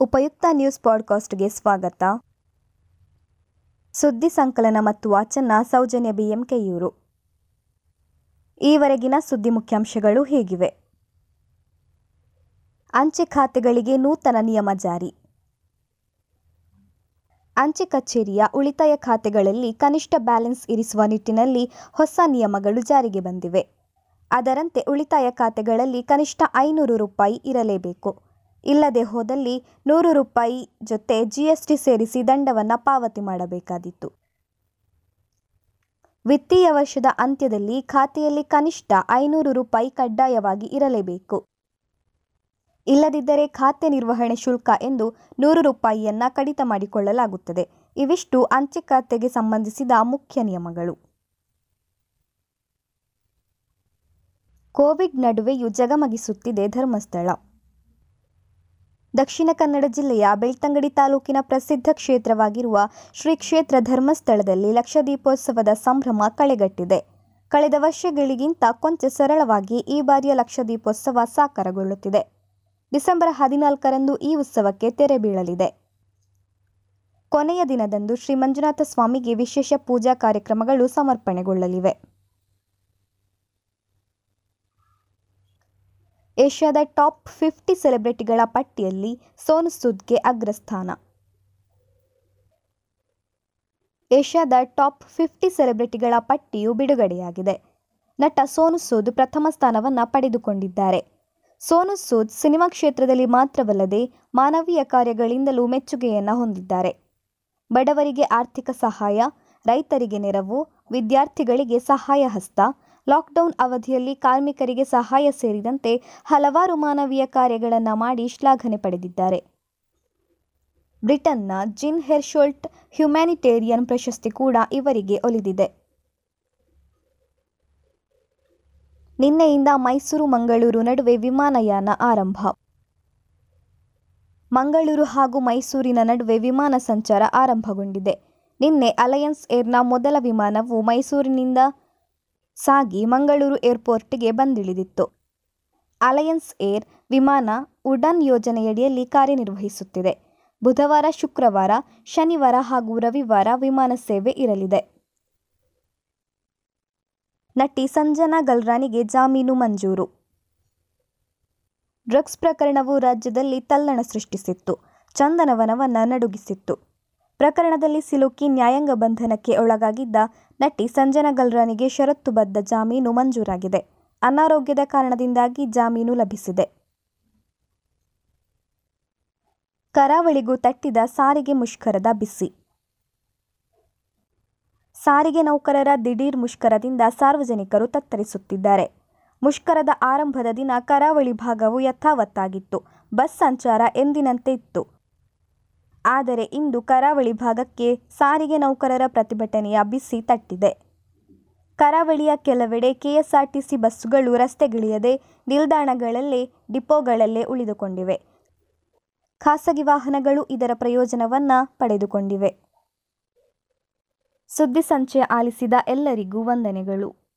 ಉಪಯುಕ್ತ ನ್ಯೂಸ್ ಪಾಡ್ಕಾಸ್ಟ್ಗೆ ಸ್ವಾಗತ. ಸುದ್ದಿ ಸಂಕಲನ ಮತ್ತು ವಾಚನ ಸೌಜನ್ಯ ಬಿಎಂಕೆಯೂರು. ಈವರೆಗಿನ ಸುದ್ದಿ ಮುಖ್ಯಾಂಶಗಳು ಹೀಗಿವೆ. ಅಂಚೆ ಖಾತೆಗಳಿಗೆ ನೂತನ ನಿಯಮ ಜಾರಿ. ಅಂಚೆ ಕಚೇರಿಯ ಉಳಿತಾಯ ಖಾತೆಗಳಲ್ಲಿ ಕನಿಷ್ಠ ಬ್ಯಾಲೆನ್ಸ್ ಇರಿಸುವ ನಿಟ್ಟಿನಲ್ಲಿ ಹೊಸ ನಿಯಮಗಳು ಜಾರಿಗೆ ಬಂದಿವೆ. ಅದರಂತೆ ಉಳಿತಾಯ ಖಾತೆಗಳಲ್ಲಿ ಕನಿಷ್ಠ ಐನೂರು ರೂಪಾಯಿ ಇರಲೇಬೇಕು. ಇಲ್ಲದೆ ಹೋದಲ್ಲಿ ನೂರು ರೂಪಾಯಿ ಜೊತೆ ಜಿಎಸ್ಟಿ ಸೇರಿಸಿ ದಂಡವನ್ನು ಪಾವತಿ ಮಾಡಬೇಕಾದೀತು ವಿತ್ತೀಯ ವರ್ಷದ ಅಂತ್ಯದಲ್ಲಿ ಖಾತೆಯಲ್ಲಿ ಕನಿಷ್ಠ ಐನೂರು ರೂಪಾಯಿ ಕಡ್ಡಾಯವಾಗಿ ಇರಲೇಬೇಕು. ಇಲ್ಲದಿದ್ದರೆ ಖಾತೆ ನಿರ್ವಹಣೆ ಶುಲ್ಕ ಎಂದು ನೂರು ರೂಪಾಯಿಯನ್ನ ಕಡಿತ ಮಾಡಿಕೊಳ್ಳಲಾಗುತ್ತದೆ. ಇವಿಷ್ಟು ಅಂಚೆ ಖಾತೆಗೆ ಸಂಬಂಧಿಸಿದ ಮುಖ್ಯ ನಿಯಮಗಳು. ಕೋವಿಡ್ ನಡುವೆಯೂ ಜಗಮಗಿಸುತ್ತಿದೆ ಧರ್ಮಸ್ಥಳ. ದಕ್ಷಿಣ ಕನ್ನಡ ಜಿಲ್ಲೆಯ ಬೆಳ್ತಂಗಡಿ ತಾಲೂಕಿನ ಪ್ರಸಿದ್ಧ ಕ್ಷೇತ್ರವಾಗಿರುವ ಶ್ರೀ ಕ್ಷೇತ್ರ ಧರ್ಮಸ್ಥಳದಲ್ಲಿ ಲಕ್ಷದೀಪೋತ್ಸವದ ಸಂಭ್ರಮ ಕಳೆಗಟ್ಟಿದೆ. ಕಳೆದ ವರ್ಷಗಳಿಗಿಂತ ಕೊಂಚ ಸರಳವಾಗಿ ಈ ಬಾರಿಯ ಲಕ್ಷದೀಪೋತ್ಸವ ಸಾಕಾರಗೊಳ್ಳುತ್ತಿದೆ. ಡಿಸೆಂಬರ್ ಹದಿನಾಲ್ಕರಂದು ಈ ಉತ್ಸವಕ್ಕೆ ತೆರೆ ಬೀಳಲಿದೆ. ಕೊನೆಯ ದಿನದಂದು ಶ್ರೀ ಮಂಜುನಾಥ ಸ್ವಾಮಿಗೆ ವಿಶೇಷ ಪೂಜಾ ಕಾರ್ಯಕ್ರಮಗಳು ಸಮರ್ಪಣೆಗೊಳ್ಳಲಿವೆ. ಏಷ್ಯಾದ ಟಾಪ್ ಫಿಫ್ಟಿ ಸೆಲೆಬ್ರಿಟಿಗಳ ಪಟ್ಟಿಯಲ್ಲಿ ಸೋನು ಸೂದ್ಗೆ ಅಗ್ರಸ್ಥಾನ. ಏಷ್ಯಾದ ಟಾಪ್ ಫಿಫ್ಟಿ ಸೆಲೆಬ್ರಿಟಿಗಳ ಪಟ್ಟಿಯು ಬಿಡುಗಡೆಯಾಗಿದೆ. ನಟ ಸೋನು ಸೂದ್ ಪ್ರಥಮ ಸ್ಥಾನವನ್ನು ಪಡೆದುಕೊಂಡಿದ್ದಾರೆ. ಸೋನು ಸೂದ್ ಸಿನಿಮಾ ಕ್ಷೇತ್ರದಲ್ಲಿ ಮಾತ್ರವಲ್ಲದೆ ಮಾನವೀಯ ಕಾರ್ಯಗಳಿಂದಲೂ ಮೆಚ್ಚುಗೆಯನ್ನು ಹೊಂದಿದ್ದಾರೆ. ಬಡವರಿಗೆ ಆರ್ಥಿಕ ಸಹಾಯ, ರೈತರಿಗೆ ನೆರವು, ವಿದ್ಯಾರ್ಥಿಗಳಿಗೆ ಸಹಾಯ ಹಸ್ತ ಲಾಕ್ಡೌನ್ ಅವಧಿಯಲ್ಲಿ ಕಾರ್ಮಿಕರಿಗೆ ಸಹಾಯ ಸೇರಿದಂತೆ ಹಲವಾರು ಮಾನವೀಯ ಕಾರ್ಯಗಳನ್ನು ಮಾಡಿ ಶ್ಲಾಘನೆ ಪಡೆದಿದ್ದಾರೆ. ಬ್ರಿಟನ್ನ ಜಿನ್ ಹೆರ್ಶೋಲ್ಟ್ ಹ್ಯುಮ್ಯಾನಿಟೇರಿಯನ್ ಪ್ರಶಸ್ತಿ ಕೂಡ ಇವರಿಗೆ ಒಲಿದಿದೆ. ನಿನ್ನೆಯಿಂದ ಮೈಸೂರು, ಮಂಗಳೂರು ನಡುವೆ ವಿಮಾನಯಾನ ಆರಂಭ. ಮಂಗಳೂರು ಹಾಗೂ ಮೈಸೂರಿನ ನಡುವೆ ವಿಮಾನ ಸಂಚಾರ ಆರಂಭಗೊಂಡಿದೆ. ನಿನ್ನೆ ಅಲಯನ್ಸ್ ಏರ್ನ ಮೊದಲ ವಿಮಾನವು ಮೈಸೂರಿನಿಂದ ಸಾಗಿ ಮಂಗಳೂರು ಏರ್ಪೋರ್ಟ್ಗೆ ಬಂದಿಳಿದಿತ್ತು. ಅಲಯನ್ಸ್ ಏರ್ ವಿಮಾನ ಉಡಾನ್ ಯೋಜನೆಯಡಿಯಲ್ಲಿ ಕಾರ್ಯನಿರ್ವಹಿಸುತ್ತಿದೆ. ಬುಧವಾರ, ಶುಕ್ರವಾರ, ಶನಿವಾರ ಹಾಗೂ ರವಿವಾರ ವಿಮಾನ ಸೇವೆ ಇರಲಿದೆ. ನಟಿ ಸಂಜನಾ ಗಲ್ರಾನಿಗೆ ಜಾಮೀನು ಮಂಜೂರು. ಡ್ರಗ್ಸ್ ಪ್ರಕರಣವು ರಾಜ್ಯದಲ್ಲಿ ತಲ್ಲಣ ಸೃಷ್ಟಿಸಿತ್ತು, ಚಂದನವನವನ್ನು ನಡುಗಿಸಿತ್ತು. ಪ್ರಕರಣದಲ್ಲಿ ಸಿಲುಕಿ ನ್ಯಾಯಾಂಗ ಬಂಧನಕ್ಕೆ ಒಳಗಾಗಿದ್ದ ನಟಿ ಸಂಜನಾ ಗಲ್ರಾನಿಗೆ ಷರತ್ತುಬದ್ಧ ಜಾಮೀನು ಮಂಜೂರಾಗಿದೆ. ಅನಾರೋಗ್ಯದ ಕಾರಣದಿಂದಾಗಿ ಜಾಮೀನು ಲಭಿಸಿದೆ. ಕರಾವಳಿಗೂ ತಟ್ಟಿದ ಸಾರಿಗೆ ಮುಷ್ಕರದ ಬಿಸಿ. ಸಾರಿಗೆ ನೌಕರರ ದಿಢೀರ್ ಮುಷ್ಕರದಿಂದ ಸಾರ್ವಜನಿಕರು ತತ್ತರಿಸುತ್ತಿದ್ದಾರೆ. ಮುಷ್ಕರದ ಆರಂಭದ ದಿನ ಕರಾವಳಿ ಭಾಗವು ಯಥಾವತ್ತಾಗಿತ್ತು. ಬಸ್ ಸಂಚಾರ ಎಂದಿನಂತೆ ಇತ್ತು. ಆದರೆ ಇಂದು ಕರಾವಳಿ ಭಾಗಕ್ಕೆ ಸಾರಿಗೆ ನೌಕರರ ಪ್ರತಿಭಟನೆಯ ಬಿಸಿ ತಟ್ಟಿದೆ. ಕರಾವಳಿಯ ಕೆಲವೆಡೆ ಕೆಎಸ್ಆರ್ಟಿಸಿ ಬಸ್ಸುಗಳು ರಸ್ತೆಗಿಳಿಯದೆ ನಿಲ್ದಾಣಗಳಲ್ಲೇ ಡಿಪೋಗಳಲ್ಲೇ ಉಳಿದುಕೊಂಡಿವೆ. ಖಾಸಗಿ ವಾಹನಗಳು ಇದರ ಪ್ರಯೋಜನವನ್ನ ಪಡೆದುಕೊಂಡಿವೆ. ಸುದ್ದಿ ಸಂಚಯ ಆಲಿಸಿದ ಎಲ್ಲರಿಗೂ ವಂದನೆಗಳು.